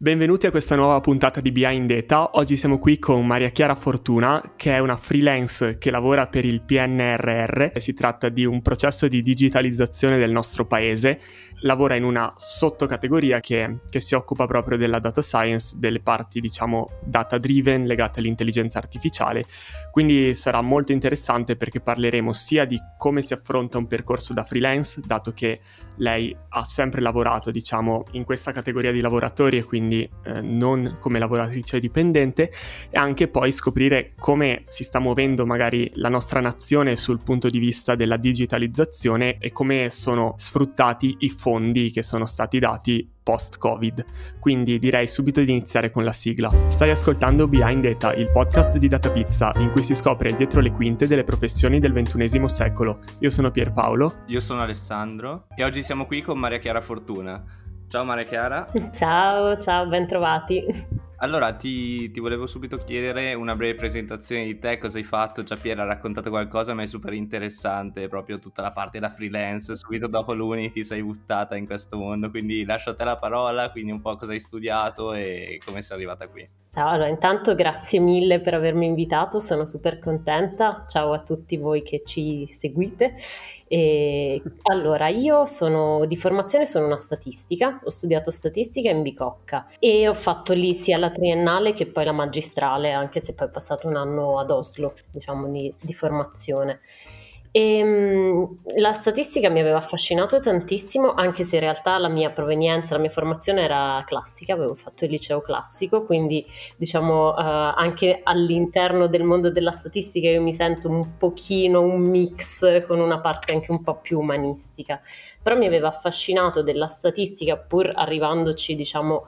Benvenuti a questa nuova puntata di Behind Data. Oggi siamo qui con Maria Chiara Fortuna, che è una freelance che lavora per il PNRR. Si tratta di un processo di digitalizzazione del nostro paese. Lavora in una sottocategoria che, che si occupa proprio della data science, delle parti, diciamo, data driven legate all'intelligenza artificiale. Quindi sarà molto interessante perché parleremo sia di come si affronta un percorso da freelance, dato che lei ha sempre lavorato, diciamo, in questa categoria di lavoratori e quindi eh, non come lavoratrice dipendente, e anche poi scoprire come si sta muovendo magari la nostra nazione sul punto di vista della digitalizzazione e come sono sfruttati i fondi che sono stati dati post-Covid. Quindi direi subito di iniziare con la sigla. Stai ascoltando Behind Data, il podcast di Data Pizza, in cui si scopre dietro le quinte delle professioni del XXI secolo. Io sono Pierpaolo. Io sono Alessandro e oggi siamo qui con Maria Chiara Fortuna. Ciao Maria Chiara. Ciao, ciao, ben trovati. Allora, ti, ti, volevo subito chiedere una breve presentazione di te, cosa hai fatto? Già Piera ha raccontato qualcosa, ma è super interessante proprio tutta la parte da freelance. Subito dopo l'Uni ti sei buttata in questo mondo, quindi lascio a te la parola, quindi un po' cosa hai studiato e come sei arrivata qui. Ciao, allora intanto grazie mille per avermi invitato, sono super contenta. Ciao a tutti voi che ci seguite. E, allora, io sono di formazione sono una statistica, ho studiato statistica in Bicocca e ho fatto lì sia la triennale che poi la magistrale, anche se poi è passato un anno ad Oslo, diciamo, di, di formazione. E, um, la statistica mi aveva affascinato tantissimo, anche se in realtà la mia provenienza, la mia formazione era classica, avevo fatto il liceo classico, quindi diciamo uh, anche all'interno del mondo della statistica io mi sento un pochino un mix con una parte anche un po' più umanistica, però mi aveva affascinato della statistica pur arrivandoci diciamo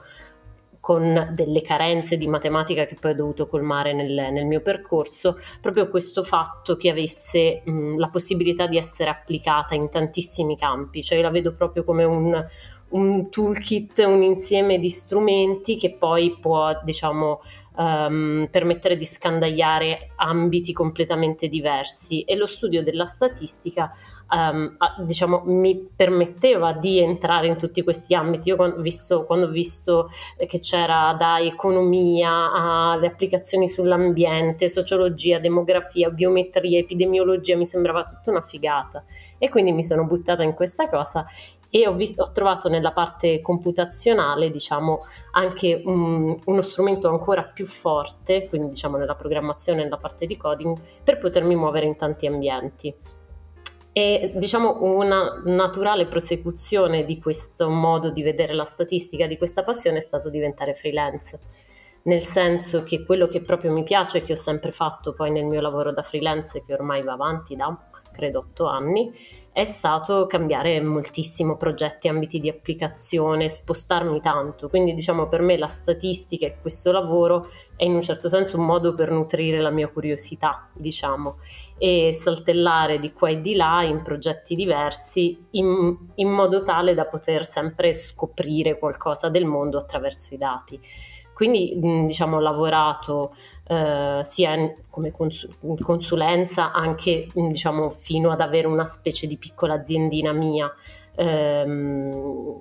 con delle carenze di matematica che poi ho dovuto colmare nel, nel mio percorso, proprio questo fatto che avesse mh, la possibilità di essere applicata in tantissimi campi, cioè io la vedo proprio come un, un toolkit, un insieme di strumenti che poi può, diciamo, um, permettere di scandagliare ambiti completamente diversi. E lo studio della statistica um, diciamo, mi permetteva di entrare in tutti questi ambiti. Io quando visto, quando ho visto che c'era da economia alle applicazioni sull'ambiente, sociologia, demografia, biometria, epidemiologia, mi sembrava tutta una figata. E quindi mi sono buttata in questa cosa e ho, visto, ho, trovato nella parte computazionale diciamo, anche un, uno strumento ancora più forte, quindi diciamo nella programmazione, nella parte di coding, per potermi muovere in tanti ambienti. E diciamo una naturale prosecuzione di questo modo di vedere la statistica, di questa passione, è stato diventare freelance. Nel senso che quello che proprio mi piace, che ho sempre fatto poi nel mio lavoro da freelance, che ormai va avanti da credo otto anni, è stato cambiare moltissimo progetti, ambiti di applicazione, spostarmi tanto. Quindi diciamo per me la statistica e questo lavoro è in un certo senso un modo per nutrire la mia curiosità, diciamo, e saltellare di qua e di là in progetti diversi in, in modo tale da poter sempre scoprire qualcosa del mondo attraverso i dati. Quindi diciamo, ho lavorato eh, sia come cons- consulenza anche diciamo, fino ad avere una specie di piccola aziendina mia. Ehm,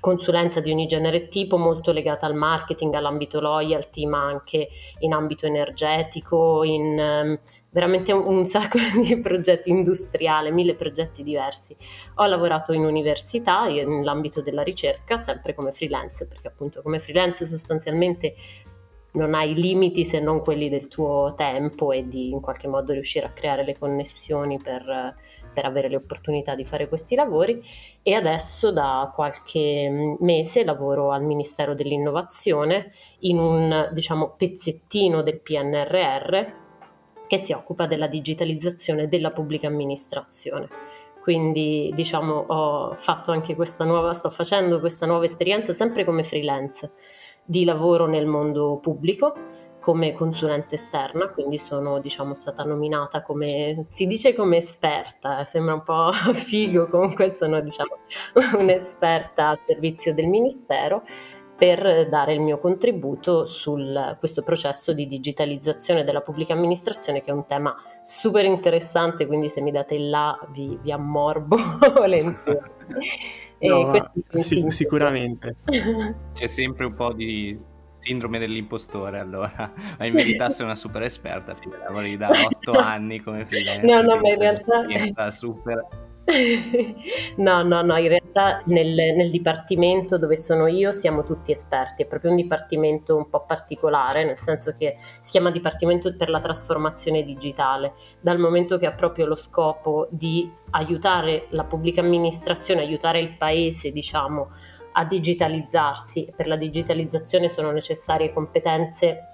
consulenza di ogni genere e tipo, molto legata al marketing, all'ambito loyalty, ma anche in ambito energetico, in um, veramente un, un, sacco di progetti industriali, mille progetti diversi. Ho lavorato in università, nell'ambito della ricerca, sempre come freelance, perché appunto come freelance sostanzialmente non hai limiti se non quelli del tuo tempo e di in qualche modo riuscire a creare le connessioni per, per avere le opportunità di fare questi lavori e adesso da qualche mese lavoro al Ministero dell'Innovazione in un diciamo pezzettino del PNRR che si occupa della digitalizzazione della pubblica amministrazione. Quindi diciamo ho fatto anche questa nuova, sto facendo questa nuova esperienza sempre come freelance di lavoro nel mondo pubblico come consulente esterna, quindi sono diciamo, stata nominata come, si dice come esperta, eh, sembra un po' figo, comunque sono diciamo, un'esperta al servizio del Ministero per dare il mio contributo su questo processo di digitalizzazione della pubblica amministrazione che è un tema super interessante, quindi se mi date il là vi, vi ammorbo volentieri. No, sì, sicuramente. C'è sempre un po' di sindrome dell'impostore allora, ma in verità sei una super esperta, lavori da otto anni come freelance. No, no, ma in realtà... Super No, no, no, in realtà nel, nel, dipartimento dove sono io siamo tutti esperti, è proprio un dipartimento un po' particolare, nel senso che si chiama Dipartimento per la trasformazione digitale, dal momento che ha proprio lo scopo di aiutare la pubblica amministrazione, aiutare il paese, diciamo, a digitalizzarsi. Per la digitalizzazione sono necessarie competenze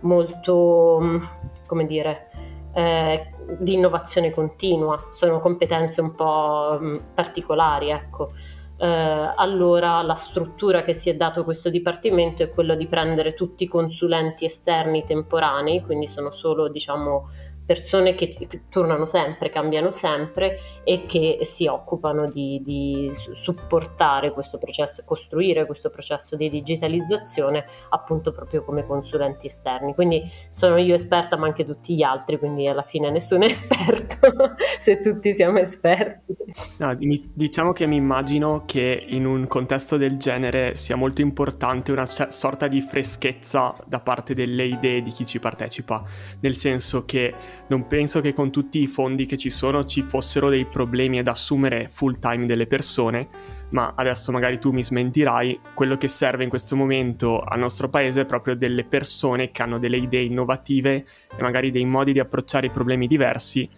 molto, come dire, eh, di innovazione continua, sono competenze un po' mh, particolari, ecco. Eh, allora la struttura che si è dato questo dipartimento è quella di prendere tutti i consulenti esterni temporanei, quindi sono solo diciamo persone che, tornano sempre, cambiano sempre e che si occupano di, di supportare questo processo, costruire questo processo di digitalizzazione appunto proprio come consulenti esterni. Quindi sono io esperta ma anche tutti gli altri, quindi alla fine nessuno è esperto se tutti siamo esperti. No, diciamo che mi immagino che in un contesto del genere sia molto importante una sorta di freschezza da parte delle idee di chi ci partecipa, nel senso che non penso che con tutti i fondi che ci sono ci fossero dei problemi ad assumere full time delle persone, ma adesso magari tu mi smentirai, quello che serve in questo momento al nostro paese è proprio delle persone che hanno delle idee innovative e magari dei modi di approcciare i problemi diversi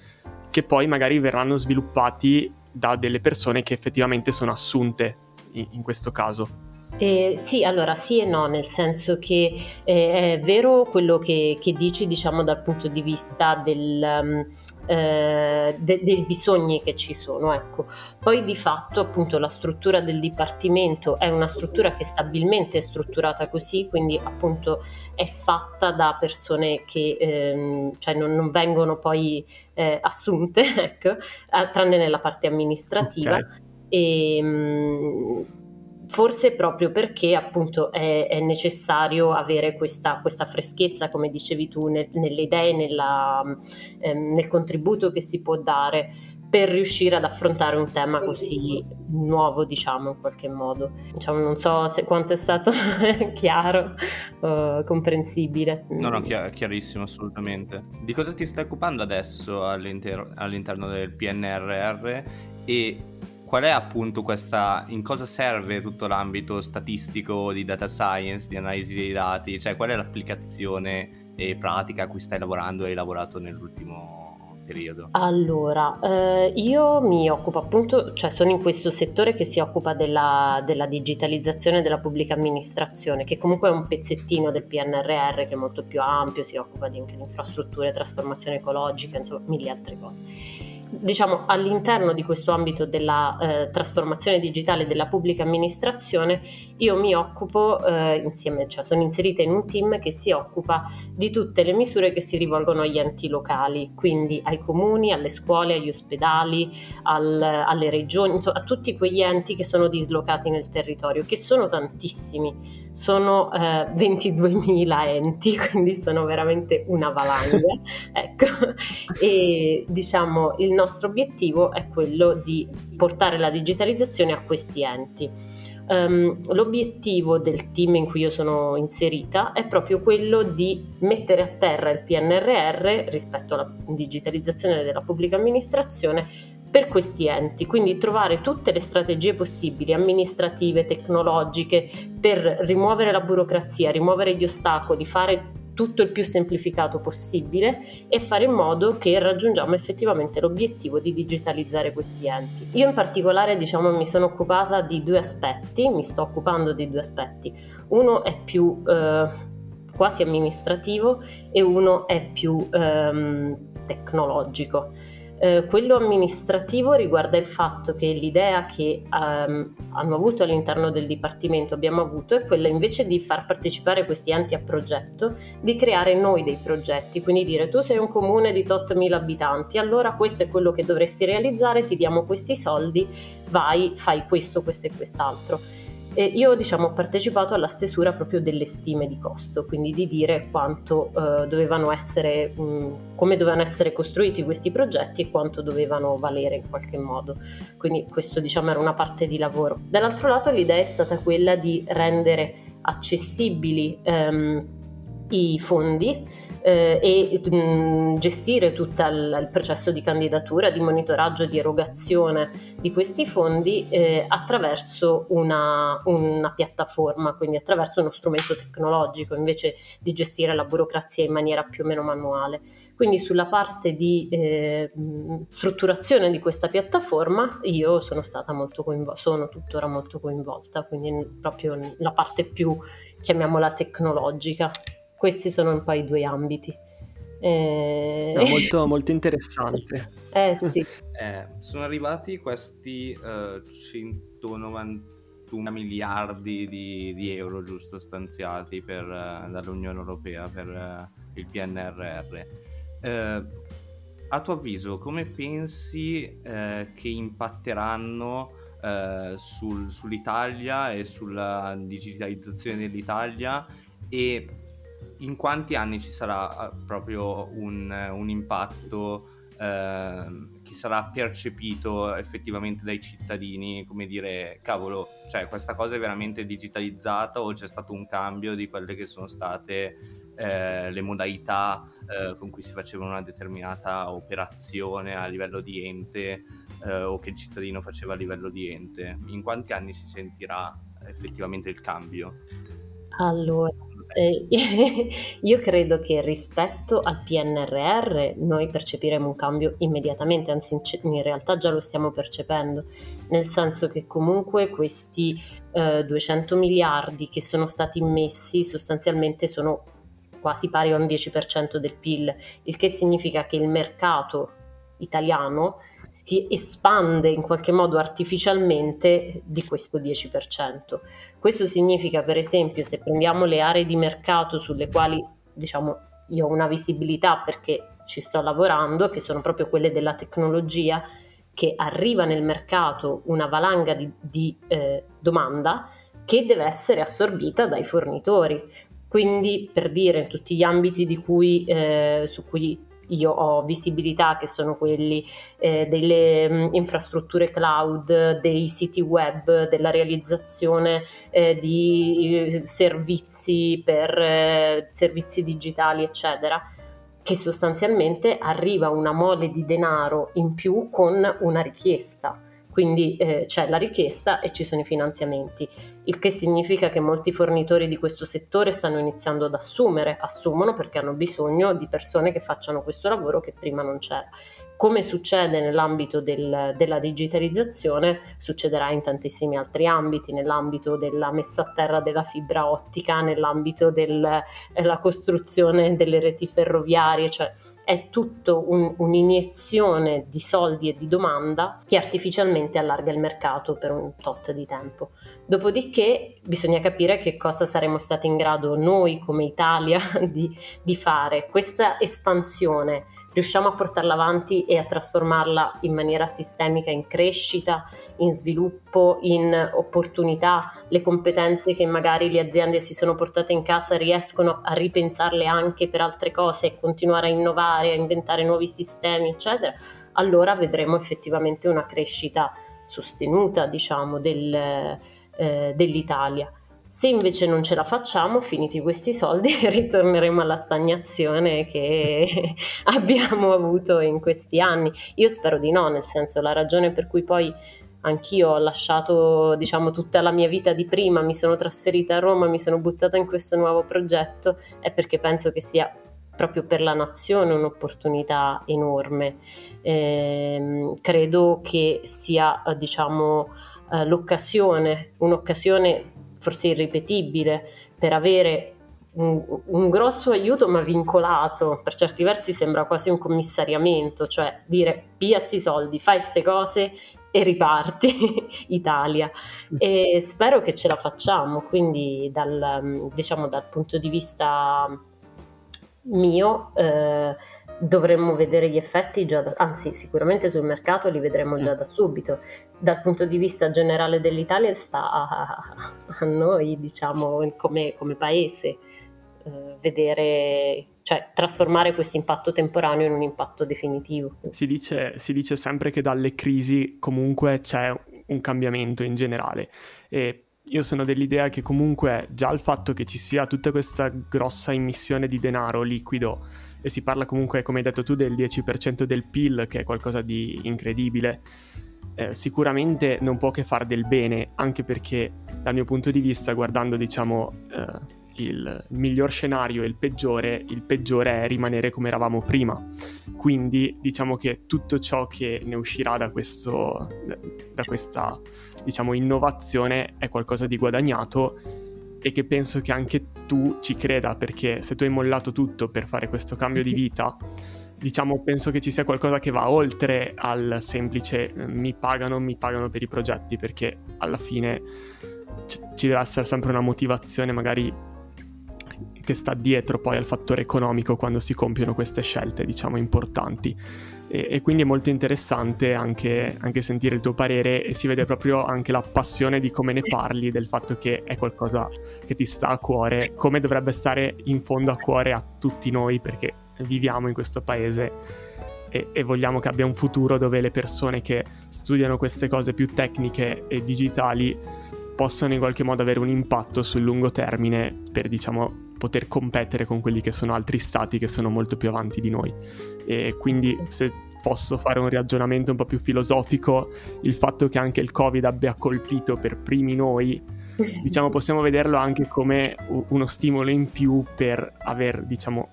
che poi magari verranno sviluppati da delle persone che effettivamente sono assunte in, in questo caso. Eh, sì, allora sì e no, nel senso che eh, è vero quello che, che, dici, diciamo, dal punto di vista del, um, eh, de, dei bisogni che ci sono. Ecco. Poi di fatto, appunto, la struttura del dipartimento è una struttura che stabilmente è strutturata così, quindi appunto è fatta da persone che ehm, cioè non, non, vengono poi eh, assunte, ecco, tranne nella parte amministrativa. Okay. E, mh, forse proprio perché appunto è, è necessario avere questa, questa, freschezza, come dicevi tu, nel, nelle idee, nella, ehm, nel contributo che si può dare per riuscire ad affrontare un tema così nuovo, diciamo, in qualche modo. Diciamo, non so se quanto è stato chiaro, uh, comprensibile. No, no, chiar- chiarissimo, assolutamente. Di cosa ti stai occupando adesso all'inter- all'interno del PNRR e qual è appunto questa, in cosa serve tutto l'ambito statistico di data science, di analisi dei dati, cioè qual è l'applicazione e pratica a cui stai lavorando e hai lavorato nell'ultimo periodo? Allora, eh, io mi occupo appunto, cioè sono in questo settore che si occupa della, della, digitalizzazione della pubblica amministrazione, che comunque è un pezzettino del PNRR che è molto più ampio, si occupa di infrastrutture, trasformazione ecologica, insomma, mille altre cose diciamo, all'interno di questo ambito della eh, trasformazione digitale della pubblica amministrazione, io mi occupo eh, insieme, cioè sono inserita in un team che si occupa di tutte le misure che si rivolgono agli enti locali, quindi ai comuni, alle scuole, agli ospedali, al, alle regioni, insomma, a tutti quegli enti che sono dislocati nel territorio, che sono tantissimi sono eh, 22.000 enti, quindi sono veramente una valanga. ecco. E diciamo il nostro obiettivo è quello di portare la digitalizzazione a questi enti. Um, l'obiettivo del team in cui io sono inserita è proprio quello di mettere a terra il PNRR rispetto alla digitalizzazione della pubblica amministrazione per questi enti, quindi trovare tutte le strategie possibili, amministrative, tecnologiche, per rimuovere la burocrazia, rimuovere gli ostacoli, fare tutto il più semplificato possibile e fare in modo che raggiungiamo effettivamente l'obiettivo di digitalizzare questi enti. Io in particolare diciamo mi sono occupata di due aspetti, mi sto occupando di due aspetti. Uno è più eh, quasi amministrativo e uno è più ehm, tecnologico. Eh, quello amministrativo riguarda il fatto che l'idea che um, hanno avuto all'interno del Dipartimento, abbiamo avuto, è quella invece di far partecipare questi enti a progetto, di creare noi dei progetti, quindi dire tu sei un comune di 8.000 abitanti, allora questo è quello che dovresti realizzare, ti diamo questi soldi, vai, fai questo, questo e quest'altro E io diciamo, ho partecipato alla stesura proprio delle stime di costo, quindi di dire quanto eh, dovevano essere, mh, come dovevano essere costruiti questi progetti e quanto dovevano valere in qualche modo. Quindi questo diciamo era una parte di lavoro. Dall'altro lato l'idea è stata quella di rendere accessibili ehm, i fondi eh, e mh, mm, gestire tutto il, il, processo di candidatura, di monitoraggio, di erogazione di questi fondi eh, attraverso una, una, piattaforma, quindi attraverso uno strumento tecnologico invece di gestire la burocrazia in maniera più o meno manuale. Quindi sulla parte di eh, strutturazione di questa piattaforma io sono stata molto coinvolta, sono tuttora molto coinvolta, quindi proprio la parte più, chiamiamola tecnologica. Questi sono un po' i due ambiti. Eh... No, molto, molto interessante. eh sì. Eh, sono arrivati questi uh, eh, 191 miliardi di, di, euro giusto stanziati per, uh, dall'Unione Europea per uh, il PNRR. a tuo avviso, come pensi che impatteranno sul, sull'Italia e sulla digitalizzazione dell'Italia e in quanti anni ci sarà eh, proprio un, un impatto eh, che sarà percepito effettivamente dai cittadini, come dire, cavolo, cioè questa cosa è veramente digitalizzata o c'è stato un cambio di quelle che sono state eh, le modalità eh, con cui si faceva una determinata operazione a livello di ente eh, o che il cittadino faceva a livello di ente. In quanti anni si sentirà effettivamente il cambio? Allora, io credo che rispetto al PNRR noi percepiremo un cambio immediatamente, anzi in realtà già lo stiamo percependo, nel senso che comunque questi eh, 200 miliardi che sono stati immessi sostanzialmente sono quasi pari a un 10% del PIL, il che significa che il mercato italiano si espande in qualche modo artificialmente di questo 10%. Questo significa, per esempio, se prendiamo le aree di mercato sulle quali diciamo io ho una visibilità perché ci sto lavorando, che sono proprio quelle della tecnologia, che arriva nel mercato una valanga di, di eh, domanda che deve essere assorbita dai fornitori. Quindi, per dire, in tutti gli ambiti cui, eh, su cui io ho visibilità che sono quelli eh, delle mh, infrastrutture cloud, dei siti web, della realizzazione eh, di eh, servizi per eh, servizi digitali, eccetera che sostanzialmente arriva una mole di denaro in più con una richiesta quindi eh, c'è la richiesta e ci sono i finanziamenti, il che significa che molti fornitori di questo settore stanno iniziando ad assumere, assumono perché hanno bisogno di persone che facciano questo lavoro che prima non c'era. Come succede nell'ambito del, della digitalizzazione, succederà in tantissimi altri ambiti, nell'ambito della messa a terra della fibra ottica, nell'ambito della eh, costruzione delle reti ferroviarie, cioè è tutto un, un'iniezione di soldi e di domanda che artificialmente allarga il mercato per un tot di tempo. Dopodiché bisogna capire che cosa saremo stati in grado noi come Italia di, di fare. Questa espansione riusciamo a portarla avanti e a trasformarla in maniera sistemica in crescita, in sviluppo, in opportunità, le competenze che magari le aziende si sono portate in casa riescono a ripensarle anche per altre cose continuare a innovare, a inventare nuovi sistemi, eccetera, allora vedremo effettivamente una crescita sostenuta, diciamo, del, eh, dell'Italia. Se invece non ce la facciamo, finiti questi soldi, ritorneremo alla stagnazione che abbiamo avuto in questi anni. Io spero di no, nel senso la ragione per cui poi anch'io ho lasciato diciamo tutta la mia vita di prima, mi sono trasferita a Roma, mi sono buttata in questo nuovo progetto è perché penso che sia proprio per la nazione un'opportunità enorme. Eh, credo che sia diciamo eh, l'occasione, un'occasione forse irripetibile per avere un, un, grosso aiuto ma vincolato, per certi versi sembra quasi un commissariamento, cioè dire via sti soldi, fai queste cose e riparti Italia. E spero che ce la facciamo, quindi dal, diciamo, dal punto di vista mio, eh, dovremmo vedere gli effetti già da, anzi sicuramente sul mercato li vedremo già da subito. Dal punto di vista generale dell'Italia sta a, a noi, diciamo, come, come paese, eh, vedere, cioè trasformare questo impatto temporaneo in un impatto definitivo. Si dice, si dice sempre che dalle crisi comunque c'è un cambiamento in generale e io sono dell'idea che comunque già il fatto che ci sia tutta questa grossa immissione di denaro liquido e si parla comunque, come hai detto tu, del 10% del PIL, che è qualcosa di incredibile, eh, sicuramente non può che far del bene, anche perché dal mio punto di vista, guardando diciamo eh, il miglior scenario e il peggiore, il peggiore è rimanere come eravamo prima. Quindi diciamo che tutto ciò che ne uscirà da, questo, da questa diciamo, innovazione è qualcosa di guadagnato e che penso che anche tu ci creda perché se tu hai mollato tutto per fare questo cambio di vita diciamo penso che ci sia qualcosa che va oltre al semplice eh, mi pagano, mi pagano per i progetti perché alla fine ci deve essere sempre una motivazione magari che sta dietro poi al fattore economico quando si compiono queste scelte diciamo importanti e, e quindi è molto interessante anche, anche, sentire il tuo parere e si vede proprio anche la passione di come ne parli, del fatto che è qualcosa che ti sta a cuore, come dovrebbe stare in fondo a cuore a tutti noi perché viviamo in questo paese e, e, vogliamo che abbia un futuro dove le persone che studiano queste cose più tecniche e digitali possano in qualche modo avere un impatto sul lungo termine per diciamo poter competere con quelli che sono altri stati che sono molto più avanti di noi. E quindi se posso fare un ragionamento un po' più filosofico, il fatto che anche il Covid abbia colpito per primi noi, diciamo possiamo vederlo anche come uno stimolo in più per aver, diciamo,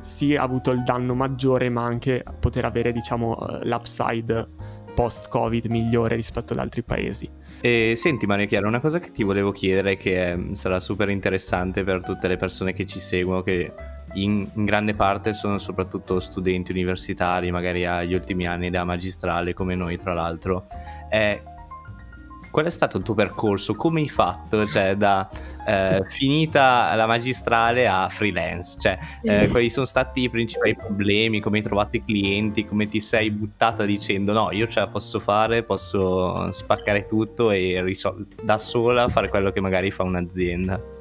sì avuto il danno maggiore, ma anche poter avere, diciamo, eh, l'upside post-Covid migliore rispetto ad altri paesi. E senti Maria Chiara, una cosa che ti volevo chiedere che è, sarà super interessante per tutte le persone che ci seguono, che in, in, grande parte sono soprattutto studenti universitari, magari agli ultimi anni della magistrale come noi tra l'altro, è qual è stato il tuo percorso? Come hai fatto? Cioè, da eh, finita la magistrale a freelance? Cioè, eh, quali sono stati i principali problemi? Come hai trovato i clienti? Come ti sei buttata dicendo no, io ce la posso fare, posso spaccare tutto e risol- da sola fare quello che magari fa un'azienda?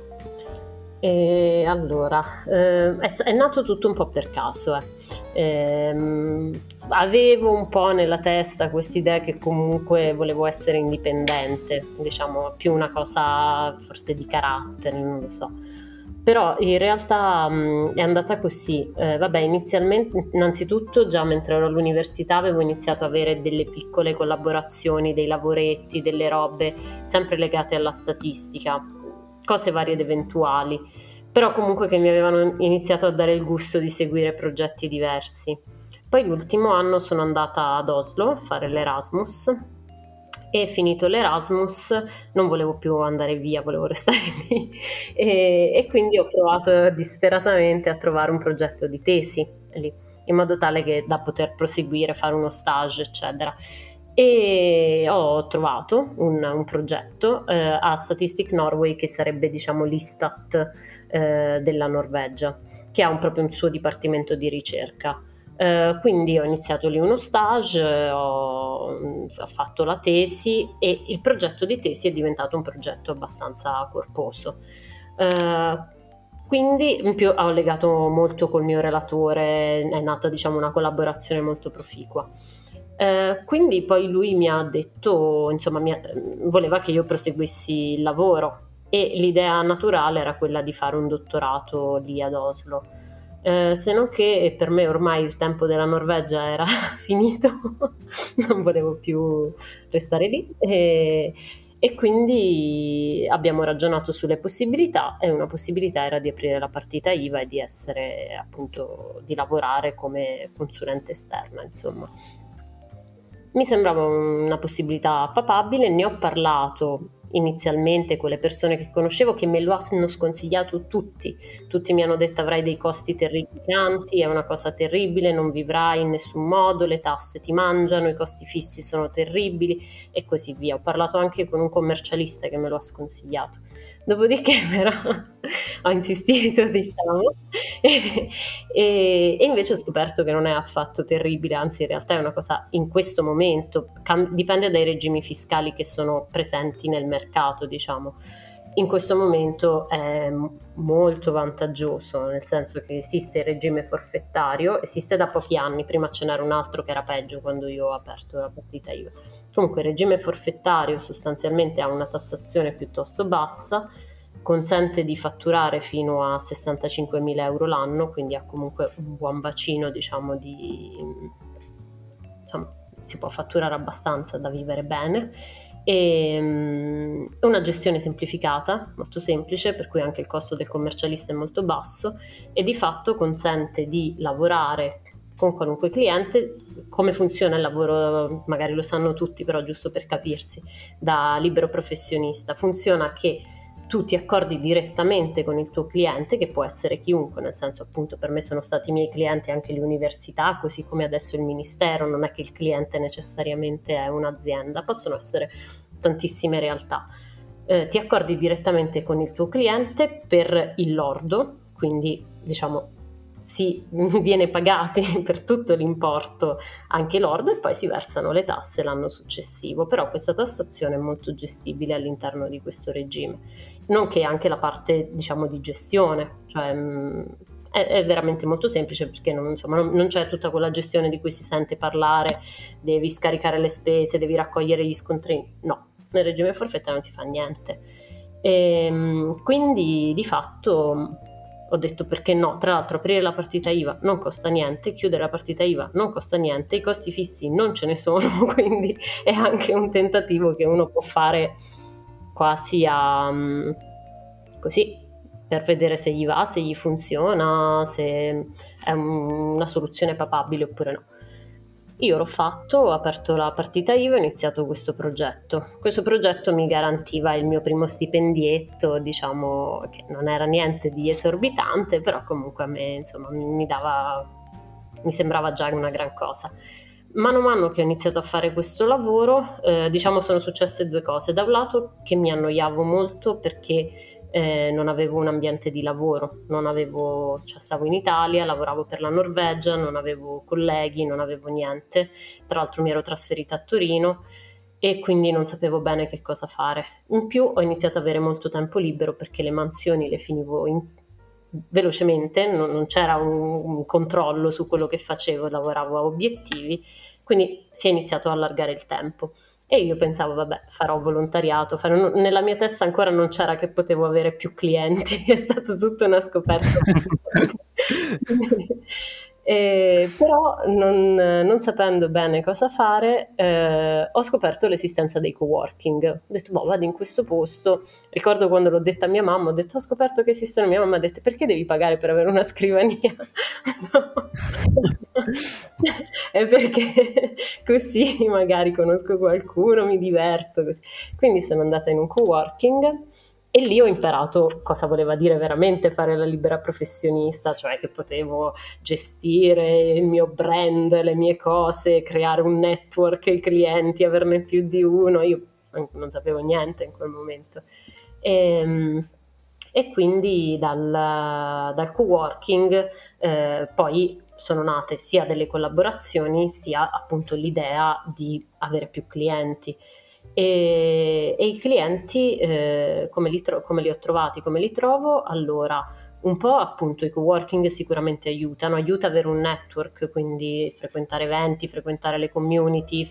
E allora, eh, è, è, nato tutto un po' per caso. Eh. Eh, avevo un po' nella testa quest'idea che comunque volevo essere indipendente, diciamo più una cosa forse di carattere, non lo so. Però in realtà mh, è andata così. Eh, vabbè, inizialmente, innanzitutto, già mentre ero all'università avevo iniziato ad avere delle piccole collaborazioni, dei lavoretti, delle robe sempre legate alla statistica cose varie ed eventuali, però comunque che mi avevano iniziato a dare il gusto di seguire progetti diversi. Poi l'ultimo anno sono andata ad Oslo a fare l'Erasmus e finito l'Erasmus non volevo più andare via, volevo restare lì e, e quindi ho provato disperatamente a trovare un progetto di tesi lì, in modo tale che da poter proseguire, fare uno stage, eccetera e ho trovato un, un progetto eh, a Statistic Norway che sarebbe diciamo l'Istat eh, della Norvegia che ha un, proprio un suo dipartimento di ricerca Uh, quindi ho iniziato lì uno stage, ho, ho, fatto la tesi e il progetto di tesi è diventato un progetto abbastanza corposo. Uh, quindi in più ho legato molto col mio relatore, è nata diciamo una collaborazione molto proficua. Eh, quindi poi lui mi ha detto, insomma, ha, voleva che io proseguissi il lavoro e l'idea naturale era quella di fare un dottorato lì ad Oslo. Eh, se non che per me ormai il tempo della Norvegia era finito, non volevo più restare lì e, e, quindi abbiamo ragionato sulle possibilità e una possibilità era di aprire la partita IVA e di essere appunto di lavorare come consulente esterna, insomma. Mi sembrava una possibilità papabile, ne ho parlato inizialmente con le persone che conoscevo che me lo hanno sconsigliato tutti. Tutti mi hanno detto avrai dei costi terrificanti, è una cosa terribile, non vivrai in nessun modo, le tasse ti mangiano, i costi fissi sono terribili e così via. Ho parlato anche con un commercialista che me lo ha sconsigliato. Dopodiché però ho insistito, diciamo, e, e, invece ho scoperto che non è affatto terribile, anzi in realtà è una cosa in questo momento, cam- dipende dai regimi fiscali che sono presenti nel mercato, diciamo. In questo momento è molto vantaggioso, nel senso che esiste il regime forfettario, esiste da pochi anni, prima ce n'era un altro che era peggio quando io ho aperto la partita IVA. Comunque il regime forfettario sostanzialmente ha una tassazione piuttosto bassa, consente di fatturare fino a 65.000 euro l'anno, quindi ha comunque un buon bacino diciamo di... insomma si può fatturare abbastanza da vivere bene. E um, una gestione semplificata, molto semplice, per cui anche il costo del commercialista è molto basso e di fatto consente di lavorare con qualunque cliente. Come funziona il lavoro, magari lo sanno tutti, però giusto per capirsi, da libero professionista. Funziona che tu ti accordi direttamente con il tuo cliente, che può essere chiunque, nel senso appunto per me sono stati i miei clienti anche le università, così come adesso il ministero, non è che il cliente necessariamente è un'azienda, possono essere tantissime realtà. Eh, ti accordi direttamente con il tuo cliente per il lordo, quindi diciamo si viene pagati per tutto l'importo anche lordo e poi si versano le tasse l'anno successivo, però questa tassazione è molto gestibile all'interno di questo regime, nonché anche la parte diciamo di gestione, cioè mh, è, è, veramente molto semplice perché non, insomma, non, non, c'è tutta quella gestione di cui si sente parlare, devi scaricare le spese, devi raccogliere gli scontrini, no, nel regime forfettario non si fa niente. E, ehm, quindi di fatto ho detto perché no, tra l'altro aprire la partita IVA non costa niente, chiudere la partita IVA non costa niente, i costi fissi non ce ne sono, quindi è anche un tentativo che uno può fare quasi a mm, così per vedere se gli va, se gli funziona, se è una soluzione papabile oppure no. Io l'ho fatto, ho aperto la partita IVA e ho iniziato questo progetto. Questo progetto mi garantiva il mio primo stipendietto, diciamo che non era niente di esorbitante, però comunque a me insomma mi, dava, mi sembrava già una gran cosa. Mano a mano che ho iniziato a fare questo lavoro, eh, diciamo sono successe due cose. Da un lato che mi annoiavo molto perché eh, non avevo un ambiente di lavoro, avevo, cioè stavo in Italia, lavoravo per la Norvegia, non avevo colleghi, non avevo niente, tra l'altro mi ero trasferita a Torino e quindi non sapevo bene che cosa fare. In più ho iniziato ad avere molto tempo libero perché le mansioni le finivo in... velocemente, non, non c'era un, un controllo su quello che facevo, lavoravo a obiettivi, quindi si è iniziato a allargare il tempo. E io pensavo, vabbè, farò volontariato. Farò... Nella mia testa ancora non c'era che potevo avere più clienti, è stata tutta una scoperta. Eh, però non, non, sapendo bene cosa fare, eh, ho scoperto l'esistenza dei coworking. Ho detto, boh, vado in questo posto. Ricordo quando l'ho detta a mia mamma, ho detto, ho scoperto che esistono. Mia mamma ha detto, perché devi pagare per avere una scrivania? È perché così magari conosco qualcuno, mi diverto. Così. Quindi sono andata in un coworking e lì ho imparato cosa voleva dire veramente fare la libera professionista, cioè che potevo gestire il mio brand, le mie cose, creare un network, i clienti, averne più di uno. Io non sapevo niente in quel momento. E, ehm, e quindi dal, dal co-working eh, poi sono nate sia delle collaborazioni sia appunto l'idea di avere più clienti. E, e i clienti eh, come, li tro- come li ho trovati, come li trovo? Allora, un po' appunto i co-working sicuramente aiutano, aiuta avere un network, quindi frequentare eventi, frequentare le community,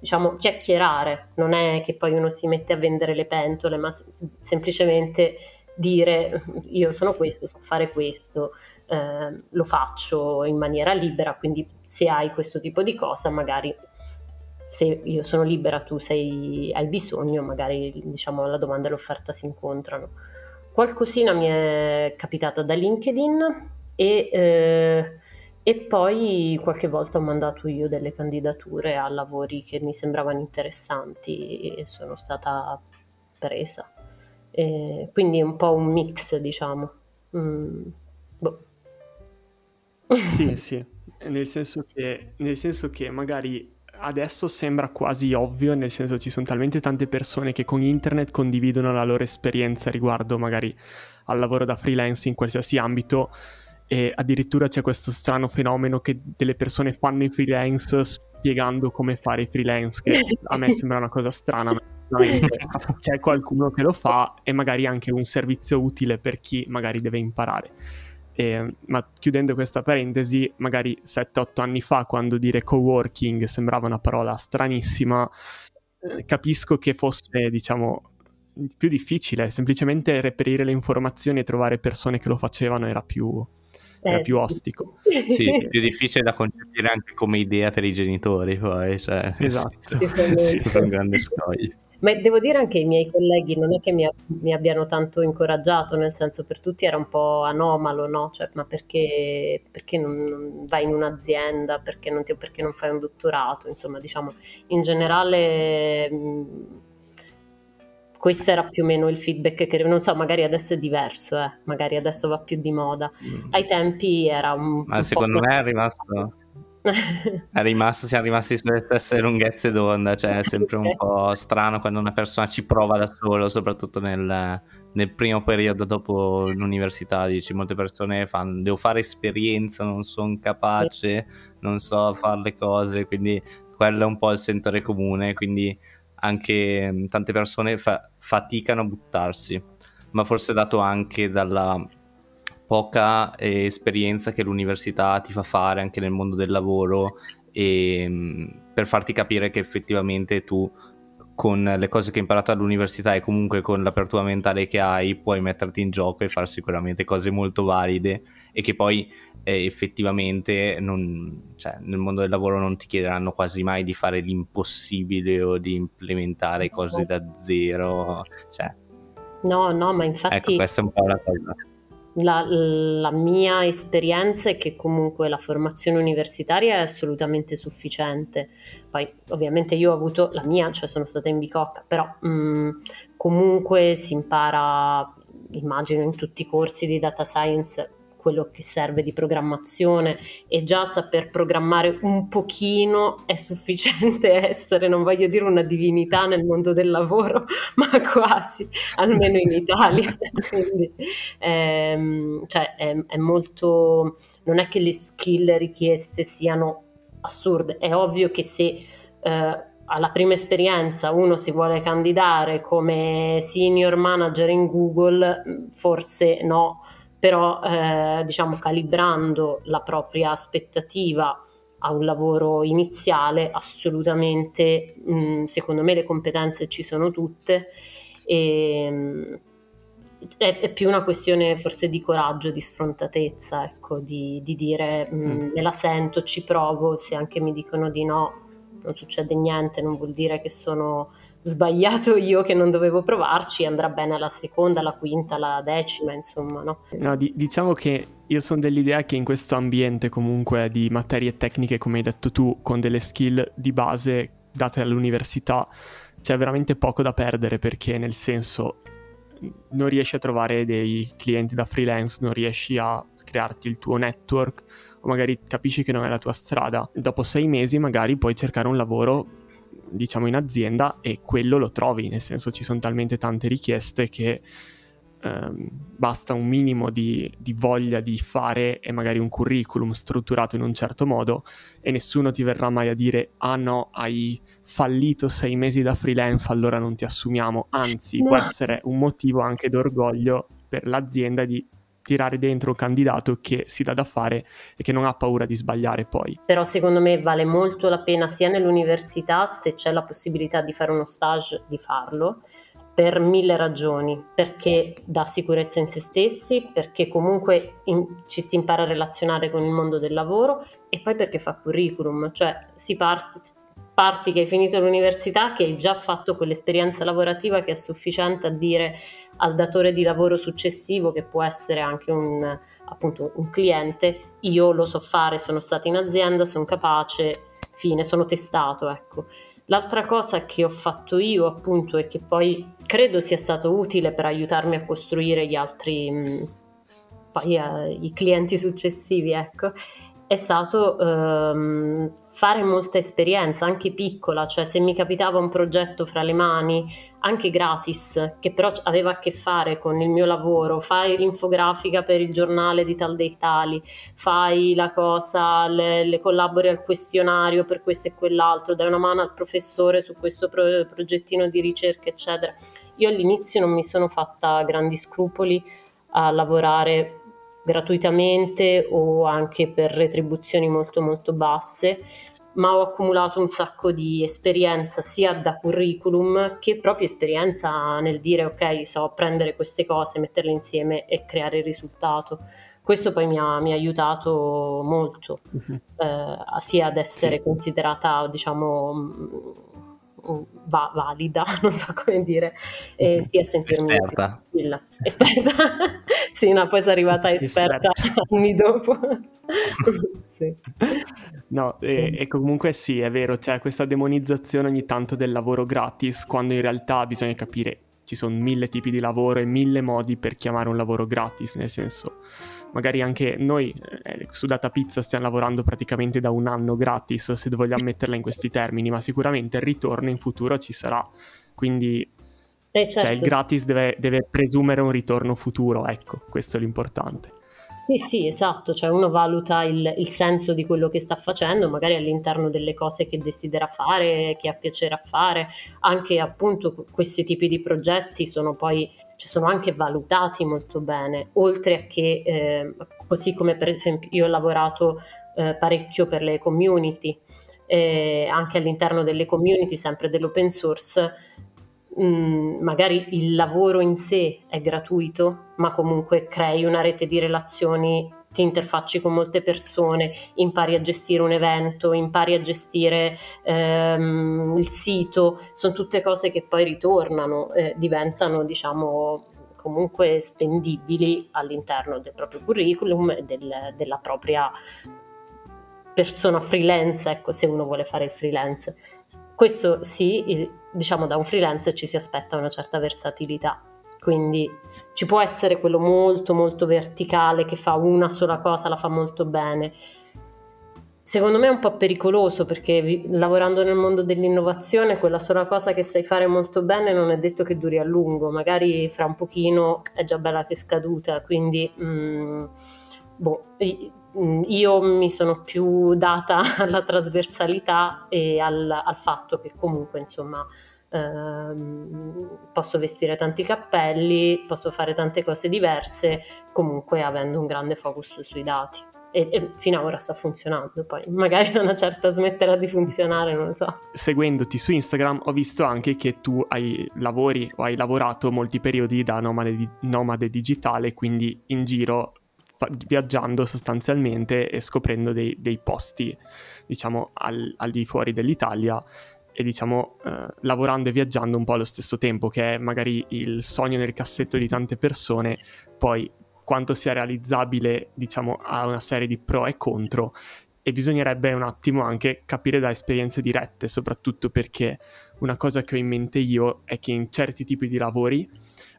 diciamo chiacchierare, non è che poi uno si mette a vendere le pentole, ma semplicemente dire io sono questo, so fare questo, eh, lo faccio in maniera libera, quindi se hai questo tipo di cosa magari se io sono libera, tu sei, hai bisogno, magari diciamo, la domanda e l'offerta si incontrano. Qualcosina mi è capitata da LinkedIn e, eh, e poi qualche volta ho mandato io delle candidature a lavori che mi sembravano interessanti e sono stata presa. E quindi è un po' un mix, diciamo. Mm, boh. Sì, sì, nel senso che, nel senso che magari adesso sembra quasi ovvio, nel senso ci sono talmente tante persone che con internet condividono la loro esperienza riguardo magari al lavoro da freelance in qualsiasi ambito e addirittura c'è questo strano fenomeno che delle persone fanno i freelance spiegando come fare i freelance, che a me sembra una cosa strana. C'è qualcuno che lo fa e magari anche un servizio utile per chi magari deve imparare. E, ma chiudendo questa parentesi, magari 7-8 anni fa, quando dire coworking sembrava una parola stranissima, eh, capisco che fosse, diciamo, più difficile. Semplicemente reperire le informazioni e trovare persone che lo facevano era più, era eh, più ostico. Sì, più difficile da concepire anche come idea per i genitori, poi. Cioè, esatto. Sì, sì, un grande scoglio. Ma devo dire anche i miei colleghi non è che mi, mi, abbiano tanto incoraggiato, nel senso per tutti era un po' anomalo, no? Cioè, ma perché, perché non, non, vai in un'azienda, perché non, ti, perché non, fai un dottorato? Insomma, diciamo, in generale mh, questo era più o meno il feedback che non so, magari adesso è diverso, eh? magari adesso va più di moda. Mm. Ai tempi era un... Ma un secondo me è rimasto rimasto, siamo rimasti sulle stesse lunghezze d'onda, cioè è sempre un po' strano quando una persona ci prova da solo, soprattutto nel, nel primo periodo dopo l'università, dici molte persone fanno, devo fare esperienza, non sono capace, non so fare le cose, quindi quello è un po' il sentore comune, quindi anche tante persone fa- faticano a buttarsi, ma forse dato anche dalla poca eh, esperienza che l'università ti fa fare anche nel mondo del lavoro e, ehm, per farti capire che effettivamente tu con le cose che hai imparato all'università e comunque con l'apertura mentale che hai puoi metterti in gioco e fare sicuramente cose molto valide e che poi eh, effettivamente non, cioè, nel mondo del lavoro non ti chiederanno quasi mai di fare l'impossibile o di implementare cose da zero cioè, no no ma infatti ecco questa è un po' la cosa la, la, mia esperienza è che comunque la formazione universitaria è assolutamente sufficiente. Poi ovviamente io ho avuto la mia, cioè sono stata in bicocca, però mh, mm, comunque si impara, immagino in tutti i corsi di data science quello che serve di programmazione e già saper programmare un pochino è sufficiente essere, non voglio dire una divinità nel mondo del lavoro, ma quasi, almeno in Italia. Quindi ehm, cioè, è, è molto, non è che le skill richieste siano assurde, è ovvio che se eh, alla prima esperienza uno si vuole candidare come senior manager in Google, forse no, però eh, diciamo calibrando la propria aspettativa a un lavoro iniziale assolutamente mh, secondo me le competenze ci sono tutte e mh, è, è, più una questione forse di coraggio, di sfrontatezza, ecco, di, di dire mh, mm. me la sento, ci provo, se anche mi dicono di no non succede niente, non vuol dire che sono sbagliato io che non dovevo provarci, andrà bene la seconda, la quinta, la decima, insomma, no? No, di- diciamo che io sono dell'idea che in questo ambiente comunque di materie tecniche, come hai detto tu, con delle skill di base date all'università, c'è veramente poco da perdere perché nel senso non riesci a trovare dei clienti da freelance, non riesci a crearti il tuo network o magari capisci che non è la tua strada. Dopo sei mesi magari puoi cercare un lavoro diciamo in azienda e quello lo trovi, nel senso ci sono talmente tante richieste che ehm, basta un minimo di, di, voglia di fare e magari un curriculum strutturato in un certo modo e nessuno ti verrà mai a dire ah no, hai fallito sei mesi da freelance, allora non ti assumiamo, anzi no. può essere un motivo anche d'orgoglio per l'azienda di tirare dentro un candidato che si dà da fare e che non ha paura di sbagliare poi. Però secondo me vale molto la pena sia nell'università se c'è la possibilità di fare uno stage di farlo per mille ragioni, perché dà sicurezza in se stessi, perché comunque in, ci si impara a relazionare con il mondo del lavoro e poi perché fa curriculum, cioè si parte, parti che hai finito l'università, che hai già fatto quell'esperienza lavorativa che è sufficiente a dire al datore di lavoro successivo, che può essere anche un, appunto, un cliente, io lo so fare, sono stato in azienda, sono capace, fine, sono testato, ecco. L'altra cosa che ho fatto io, appunto, e che poi credo sia stato utile per aiutarmi a costruire gli altri, mh, poi uh, i clienti successivi, ecco, è stato ehm, fare molta esperienza, anche piccola, cioè se mi capitava un progetto fra le mani, anche gratis, che però aveva a che fare con il mio lavoro, fai l'infografica per il giornale di tal dei tali, fai la cosa, le, le collabori al questionario per questo e quell'altro, dai una mano al professore su questo pro- progettino di ricerca, eccetera. Io all'inizio non mi sono fatta grandi scrupoli a lavorare gratuitamente o anche per retribuzioni molto molto basse, ma ho accumulato un sacco di esperienza sia da curriculum che proprio esperienza nel dire ok, so prendere queste cose, metterle insieme e creare il risultato. Questo poi mi ha, mi ha aiutato molto, uh-huh. eh, sia ad essere sì. considerata, diciamo, va- valida, non so come dire, e sia sentirmi esperta. tranquilla. Esperta? sì, no, poi sono arrivata esperta, esperta. anni dopo. sì. No, e, e, comunque sì, è vero, c'è questa demonizzazione ogni tanto del lavoro gratis, quando in realtà bisogna capire ci sono mille tipi di lavoro e mille modi per chiamare un lavoro gratis, nel senso magari anche noi eh, su Data Pizza stiamo lavorando praticamente da un anno gratis, se vogliamo metterla in questi termini, ma sicuramente il ritorno in futuro ci sarà. Quindi eh certo. cioè, il certo. gratis deve, deve presumere un ritorno futuro, ecco, questo è l'importante. Sì, sì, esatto, cioè uno valuta il, il, senso di quello che sta facendo, magari all'interno delle cose che desidera fare, che ha piacere a fare, anche appunto questi tipi di progetti sono poi ci sono anche valutati molto bene, oltre a che, eh, così come per esempio io ho lavorato eh, parecchio per le community, eh, anche all'interno delle community, sempre dell'open source, mh, mm, magari il lavoro in sé è gratuito, ma comunque crei una rete di relazioni ti interfacci con molte persone, impari a gestire un evento, impari a gestire ehm, il sito, sono tutte cose che poi ritornano, eh, diventano diciamo comunque spendibili all'interno del proprio curriculum e del, della propria persona freelance, ecco se uno vuole fare il freelance. Questo sì, diciamo da un freelance ci si aspetta una certa versatilità quindi ci può essere quello molto molto verticale che fa una sola cosa, la fa molto bene. Secondo me è un po' pericoloso perché vi, lavorando nel mondo dell'innovazione quella sola cosa che sai fare molto bene non è detto che duri a lungo, magari fra un pochino è già bella che è scaduta, quindi mm, boh, mm, io mi sono più data alla trasversalità e al, al fatto che comunque insomma Ehm, posso vestire tanti cappelli, posso fare tante cose diverse, comunque avendo un grande focus sui dati. E, e fino ad ora sta funzionando, poi magari una certa smetterà di funzionare, non lo so. Seguendoti su Instagram ho visto anche che tu hai lavori o hai lavorato molti periodi da nomade, di, nomade digitale, quindi in giro viaggiando sostanzialmente e scoprendo dei, dei posti, diciamo, al, al di fuori dell'Italia e diciamo eh, lavorando e viaggiando un po' allo stesso tempo, che è magari il sogno nel cassetto di tante persone, poi quanto sia realizzabile diciamo ha una serie di pro e contro. E bisognerebbe un attimo anche capire da esperienze dirette, soprattutto perché una cosa che ho in mente io è che in certi tipi di lavori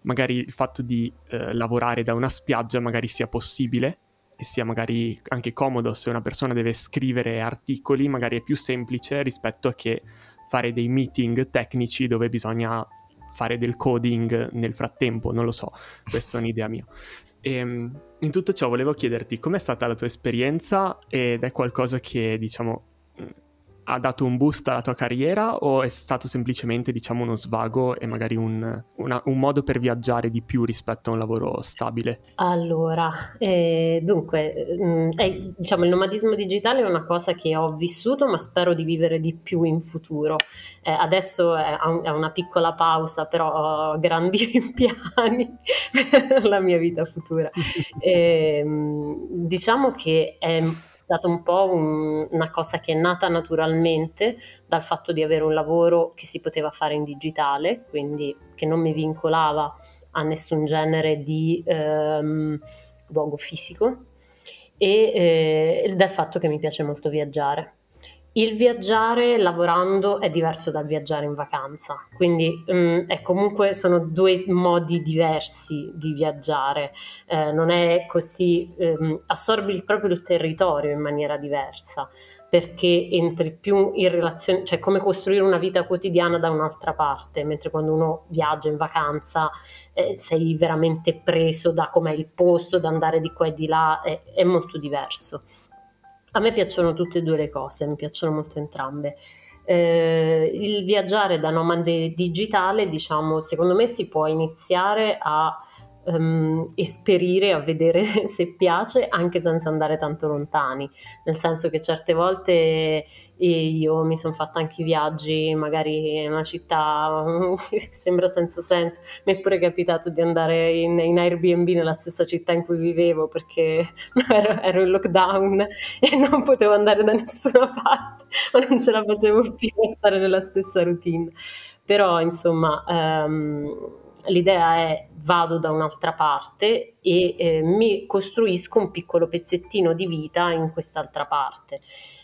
magari il fatto di eh, lavorare da una spiaggia magari sia possibile e sia magari anche comodo se una persona deve scrivere articoli, magari è più semplice rispetto a che fare dei meeting tecnici dove bisogna fare del coding nel frattempo, non lo so, questa è un'idea mia. E, ehm, in tutto ciò volevo chiederti com'è stata la tua esperienza ed è qualcosa che diciamo ha dato un boost alla tua carriera o è stato semplicemente diciamo uno svago e magari un, una, un modo per viaggiare di più rispetto a un lavoro stabile? Allora, eh, dunque, mh, eh, diciamo il nomadismo digitale è una cosa che ho vissuto ma spero di vivere di più in futuro. Eh, adesso è, è, una piccola pausa però ho grandi piani per la mia vita futura. Ehm, diciamo che è stata un po' un, una cosa che è nata naturalmente dal fatto di avere un lavoro che si poteva fare in digitale, quindi che non mi vincolava a nessun genere di ehm, luogo fisico e eh, dal fatto che mi piace molto viaggiare. Il viaggiare lavorando è diverso dal viaggiare in vacanza, quindi um, è comunque sono due modi diversi di viaggiare, eh, non è così, um, assorbi proprio il territorio in maniera diversa perché entri più in relazione, cioè come costruire una vita quotidiana da un'altra parte, mentre quando uno viaggia in vacanza eh, sei veramente preso da com'è il posto, da andare di qua e di là, è, è molto diverso. A me piacciono tutte e due le cose, mi piacciono molto entrambe. Eh, il viaggiare da nomade digitale, diciamo, secondo me si può iniziare a um, esperire, a vedere se piace, anche senza andare tanto lontani, nel senso che certe volte io mi sono fatta anche i viaggi magari in una città che sembra senza senso, mi è pure capitato di andare in, in Airbnb nella stessa città in cui vivevo perché ero, ero in lockdown e non potevo andare da nessuna parte, ma non ce la facevo più a stare nella stessa routine. Però insomma... Um, l'idea è vado da un'altra parte e eh, mi costruisco un piccolo pezzettino di vita in quest'altra parte.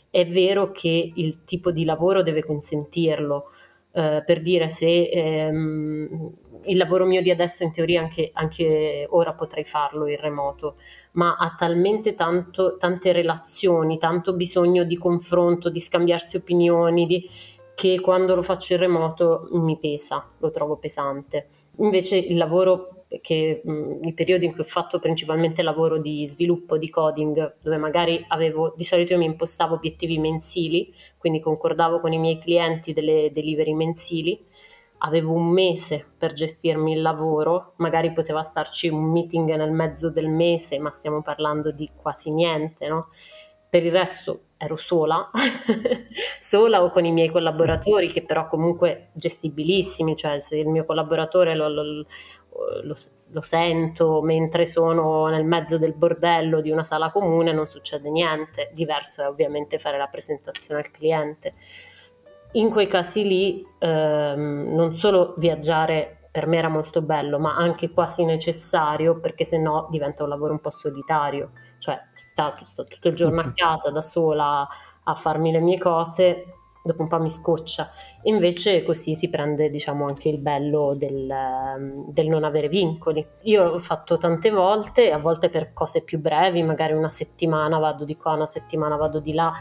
È vero che il tipo di lavoro deve consentirlo, eh, per dire se ehm, il lavoro mio di adesso in teoria anche, anche, ora potrei farlo in remoto, ma ha talmente tanto, tante relazioni, tanto bisogno di confronto, di scambiarsi opinioni, di, che quando lo faccio in remoto mi pesa, lo trovo pesante. Invece il lavoro che mh, i periodi in cui ho fatto principalmente lavoro di sviluppo, di coding, dove magari avevo, di solito io mi impostavo obiettivi mensili, quindi concordavo con i miei clienti delle delivery mensili, avevo un mese per gestirmi il lavoro, magari poteva starci un meeting nel mezzo del mese, ma stiamo parlando di quasi niente, no? Per il resto ero sola, sola o con i miei collaboratori che però comunque gestibilissimi, cioè se il mio collaboratore lo, lo, lo, lo, sento mentre sono nel mezzo del bordello di una sala comune non succede niente, diverso è ovviamente fare la presentazione al cliente. In quei casi lì ehm, non solo viaggiare per me era molto bello, ma anche quasi necessario perché se no diventa un lavoro un po' solitario cioè sto, sto tutto il giorno a casa da sola a farmi le mie cose, dopo un po' mi scoccia. Invece così si prende diciamo anche il bello del, del, non avere vincoli. Io l'ho fatto tante volte, a volte per cose più brevi, magari una settimana vado di qua, una settimana vado di là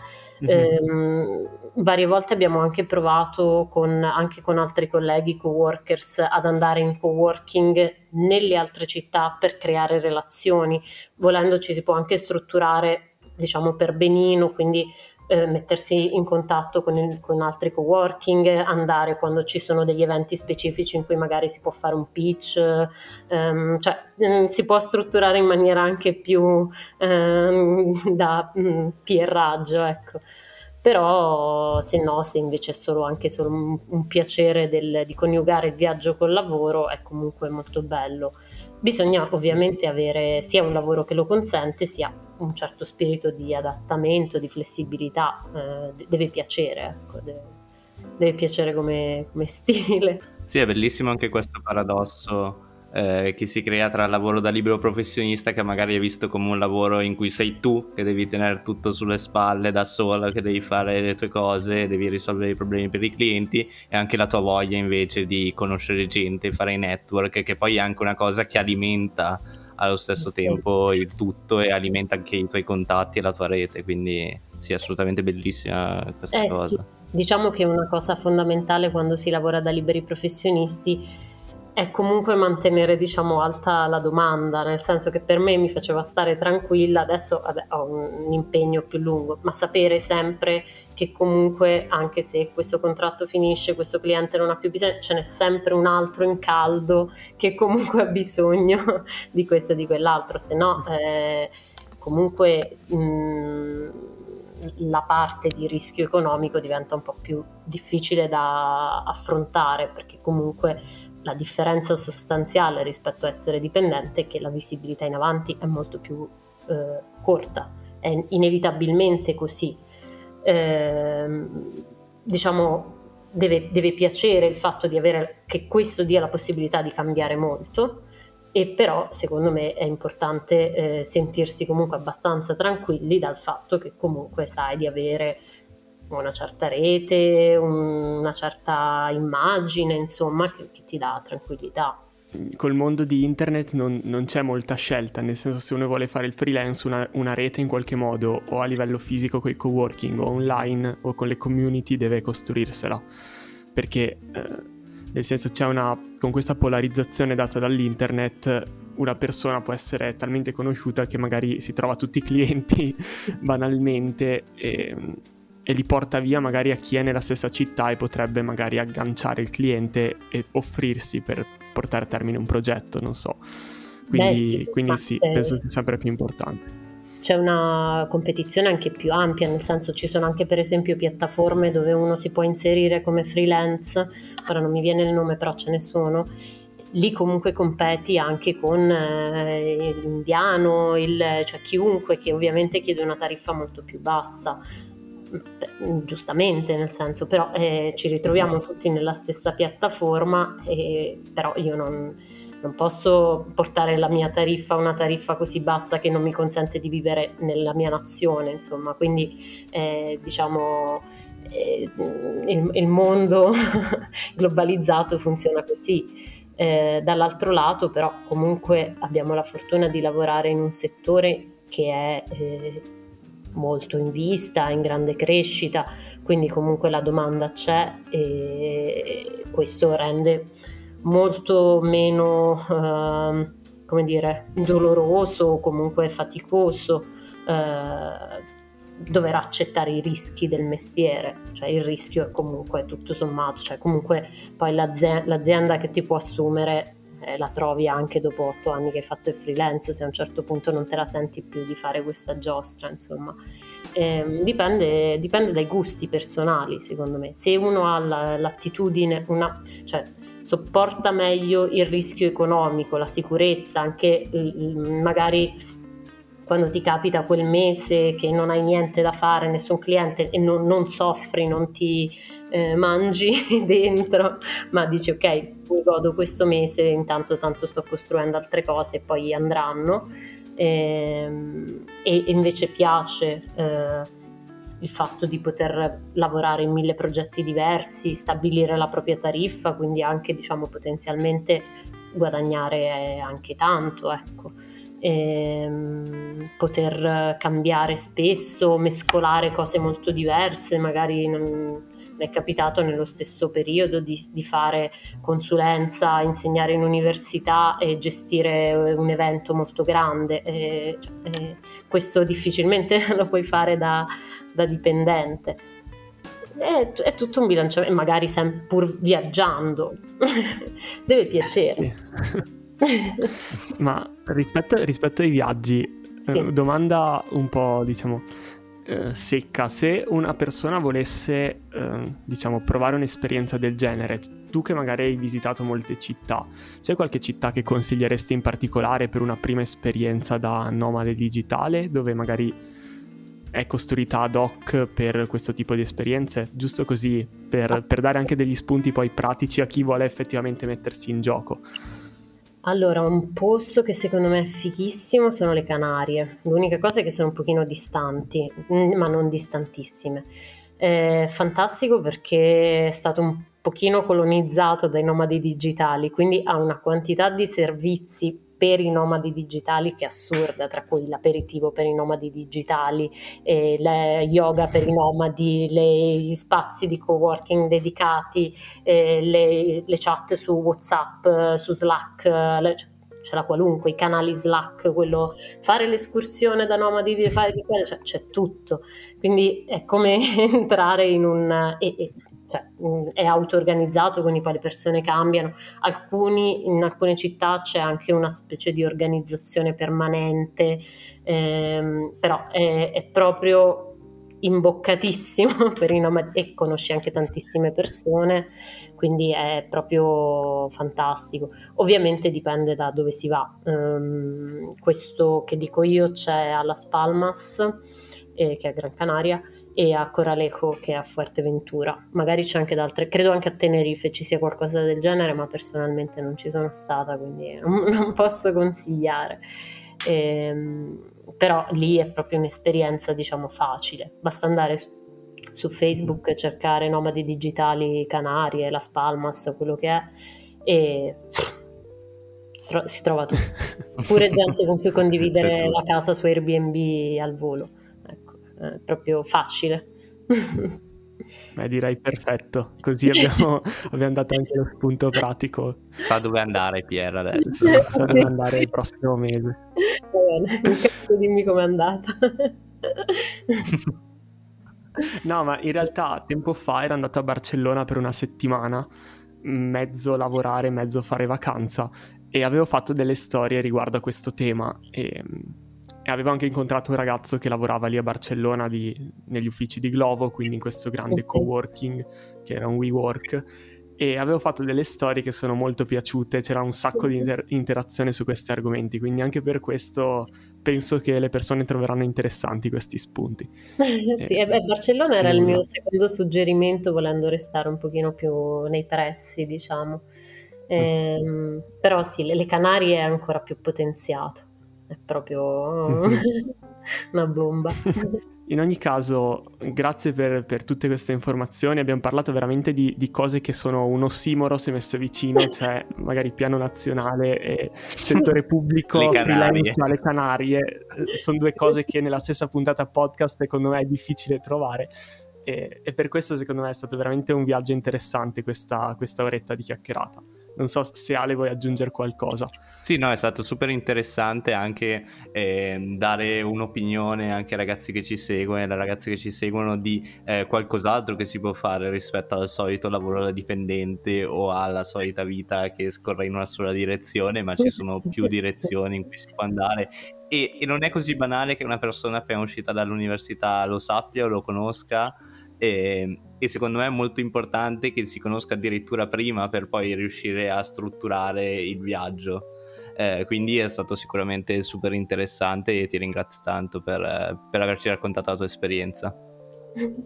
Mm-hmm. Eh, varie volte abbiamo anche provato con, anche con altri colleghi co-workers ad andare in co-working nelle altre città per creare relazioni. Volendo ci si può anche strutturare diciamo per benino, quindi eh, mettersi in contatto con, il, con, altri co-working, andare quando ci sono degli eventi specifici in cui magari si può fare un pitch, ehm, cioè mh, mm, si può strutturare in maniera anche più ehm, da mh, mm, pierraggio, ecco. Però se no, se invece è solo anche solo un, un piacere del, di coniugare il viaggio col lavoro, è comunque molto bello. Bisogna ovviamente avere sia un lavoro che lo consente, sia un certo spirito di adattamento, di flessibilità, eh, deve piacere, ecco, deve, deve piacere come, come stile. Sì, è bellissimo anche questo paradosso eh, che si crea tra il lavoro da libero professionista che magari è visto come un lavoro in cui sei tu che devi tenere tutto sulle spalle da sola, che devi fare le tue cose, devi risolvere i problemi per i clienti e anche la tua voglia invece di conoscere gente, fare i network, che poi è anche una cosa che alimenta allo stesso tempo il tutto e alimenta anche i tuoi contatti e la tua rete, quindi sì, è assolutamente bellissima questa eh, cosa. Sì. Diciamo che una cosa fondamentale quando si lavora da liberi professionisti è comunque mantenere diciamo alta la domanda, nel senso che per me mi faceva stare tranquilla, adesso vabbè, ho un impegno più lungo, ma sapere sempre che comunque anche se questo contratto finisce, questo cliente non ha più bisogno, ce n'è sempre un altro in caldo che comunque ha bisogno di questo e di quell'altro, se no eh, comunque mh, la parte di rischio economico diventa un po' più difficile da affrontare perché comunque la differenza sostanziale rispetto a essere dipendente è che la visibilità in avanti è molto più eh, corta, è inevitabilmente così. Eh, diciamo, deve, deve, piacere il fatto di avere che questo dia la possibilità di cambiare molto, e però secondo me è importante eh, sentirsi comunque abbastanza tranquilli dal fatto che comunque sai di avere una certa rete, una certa immagine, insomma, che, che ti dà tranquillità col mondo di internet non, non, c'è molta scelta, nel senso se uno vuole fare il freelance, una, una rete in qualche modo, o a livello fisico con i coworking, o online, o con le community, deve costruirsela. Perché, eh, nel senso, c'è una, con questa polarizzazione data dall'internet, una persona può essere talmente conosciuta che magari si trova tutti i clienti banalmente e, e li porta via magari a chi è nella stessa città e potrebbe magari agganciare il cliente e offrirsi per portare a termine un progetto, non so. Quindi, Beh, sì, quindi sì, penso sia sempre più importante. C'è una competizione anche più ampia, nel senso ci sono anche per esempio piattaforme dove uno si può inserire come freelance, ora non mi viene il nome però ce ne sono, lì comunque competi anche con eh, l'indiano, il, cioè chiunque che ovviamente chiede una tariffa molto più bassa giustamente nel senso, però eh, ci ritroviamo tutti nella stessa piattaforma, eh, però io non, non, posso portare la mia tariffa a una tariffa così bassa che non mi consente di vivere nella mia nazione, insomma, quindi eh, diciamo eh, il, il, mondo globalizzato funziona così. Eh, dall'altro lato però comunque abbiamo la fortuna di lavorare in un settore che è eh, molto in vista, in grande crescita, quindi comunque la domanda c'è e questo rende molto meno, eh, come dire, doloroso o comunque faticoso eh, dover accettare i rischi del mestiere, cioè il rischio è comunque tutto sommato, cioè comunque poi l'azienda, l'azienda che ti può assumere eh, la trovi anche dopo otto anni che hai fatto il freelance, se a un certo punto non te la senti più di fare questa giostra, insomma. Eh, dipende, dipende, dai gusti personali, secondo me. Se uno ha la, l'attitudine, una, cioè sopporta meglio il rischio economico, la sicurezza, anche magari quando ti capita quel mese che non hai niente da fare, nessun cliente e non, non soffri, non ti eh, mangi dentro, ma dici ok, mi godo questo mese, intanto tanto sto costruendo altre cose e poi andranno. Ehm, e, e, invece piace eh, il fatto di poter lavorare in mille progetti diversi, stabilire la propria tariffa, quindi anche diciamo potenzialmente guadagnare anche tanto, ecco. Ehm, poter cambiare spesso, mescolare cose molto diverse, magari non, è capitato nello stesso periodo di, di, fare consulenza, insegnare in università e gestire un evento molto grande. E, cioè, questo difficilmente lo puoi fare da, da dipendente. È, è, tutto un bilanciamento, magari sempre pur viaggiando, deve piacere. Ma rispetto, rispetto, ai viaggi, sì. eh, domanda un po', diciamo, eh, secca. Se una persona volesse, eh, diciamo, provare un'esperienza del genere, tu che magari hai visitato molte città, c'è qualche città che consiglieresti in particolare per una prima esperienza da nomade digitale, dove magari è costruita ad hoc per questo tipo di esperienze? Giusto così, per, per dare anche degli spunti poi pratici a chi vuole effettivamente mettersi in gioco. Allora, un posto che secondo me è fighissimo sono le Canarie. L'unica cosa è che sono un pochino distanti, mm, ma non distantissime. È fantastico perché è stato un pochino colonizzato dai nomadi digitali, quindi ha una quantità di servizi per i nomadi digitali che è assurda, tra cui l'aperitivo per i nomadi digitali, eh, yoga per i nomadi, le, gli spazi di coworking dedicati, eh, le, le, chat su WhatsApp, su Slack, cioè, c'è la qualunque, i canali Slack, quello, fare l'escursione da nomadi, fare di quello, cioè, c'è tutto. Quindi è come entrare in un... E, e, cioè, è auto-organizzato, quindi poi le persone cambiano. Alcuni, in alcune città c'è anche una specie di organizzazione permanente, ehm, però è, è proprio imboccatissimo per i nomadi e conosci anche tantissime persone, quindi è proprio fantastico. Ovviamente dipende da dove si va. Um, questo che dico io c'è a Las Palmas, eh, che è Gran Canaria, e a Coralejo che è a Fuerteventura. Magari c'è anche da altre, credo anche a Tenerife ci sia qualcosa del genere, ma personalmente non ci sono stata, quindi non, non posso consigliare. Ehm, però lì è proprio un'esperienza, diciamo, facile. Basta andare su Facebook cercare nomadi digitali Canarie, Las Palmas, quello che è, e si trova tutto. Oppure gente con cui condividere la casa su Airbnb al volo. È proprio facile. Beh, direi perfetto, così abbiamo, abbiamo, dato anche lo spunto pratico. Sa dove andare Pier adesso. Sa, dove andare il prossimo mese. Va bene, dimmi com'è andata. no, ma in realtà tempo fa ero andato a Barcellona per una settimana, mezzo lavorare, mezzo fare vacanza, e avevo fatto delle storie riguardo a questo tema e, e avevo anche incontrato un ragazzo che lavorava lì a Barcellona di, negli uffici di Glovo, quindi in questo grande co-working che era un WeWork. E avevo fatto delle storie che sono molto piaciute, c'era un sacco di inter- interazione su questi argomenti, quindi anche per questo penso che le persone troveranno interessanti questi spunti. sì, eh, beh, Barcellona era il mio secondo suggerimento volendo restare un pochino più nei pressi, diciamo. Eh, però sì, le, le, Canarie è ancora più potenziato, è proprio una bomba. In ogni caso, grazie per, per, tutte queste informazioni. Abbiamo parlato veramente di, di, cose che sono un ossimoro se messe vicine, cioè magari piano nazionale e settore pubblico, le freelance alle Canarie. Sono due cose che nella stessa puntata podcast secondo me è difficile trovare. E, e per questo secondo me è stato veramente un viaggio interessante questa, questa oretta di chiacchierata. Non so se Ale vuoi aggiungere qualcosa. Sì, no, è stato super interessante anche eh, dare un'opinione anche ai ragazzi che ci seguono e alle ragazze che ci seguono di eh, qualcos'altro che si può fare rispetto al solito lavoro da dipendente o alla solita vita che scorre in una sola direzione, ma ci sono più direzioni in cui si può andare e, e non è così banale che una persona appena uscita dall'università lo sappia o lo conosca e, e, secondo me è molto importante che si conosca addirittura prima per poi riuscire a strutturare il viaggio. Eh, quindi è stato sicuramente super interessante e ti ringrazio tanto per, per averci raccontato la tua esperienza.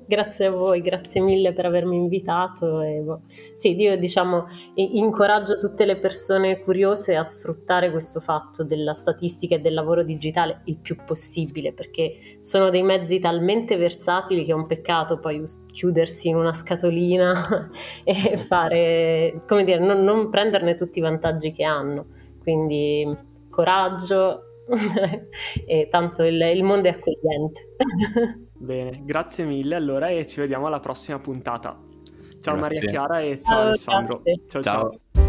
Grazie a voi, grazie mille per avermi invitato. E, boh. Sì, io diciamo incoraggio tutte le persone curiose a sfruttare questo fatto della statistica e del lavoro digitale il più possibile, perché sono dei mezzi talmente versatili che è un peccato poi chiudersi in una scatolina e fare, come dire, non, non prenderne tutti i vantaggi che hanno. Quindi coraggio e tanto il, il mondo è accogliente. Bene, grazie mille allora e ci vediamo alla prossima puntata. Ciao grazie. Maria Chiara e ciao, ciao Alessandro. ciao. ciao. ciao.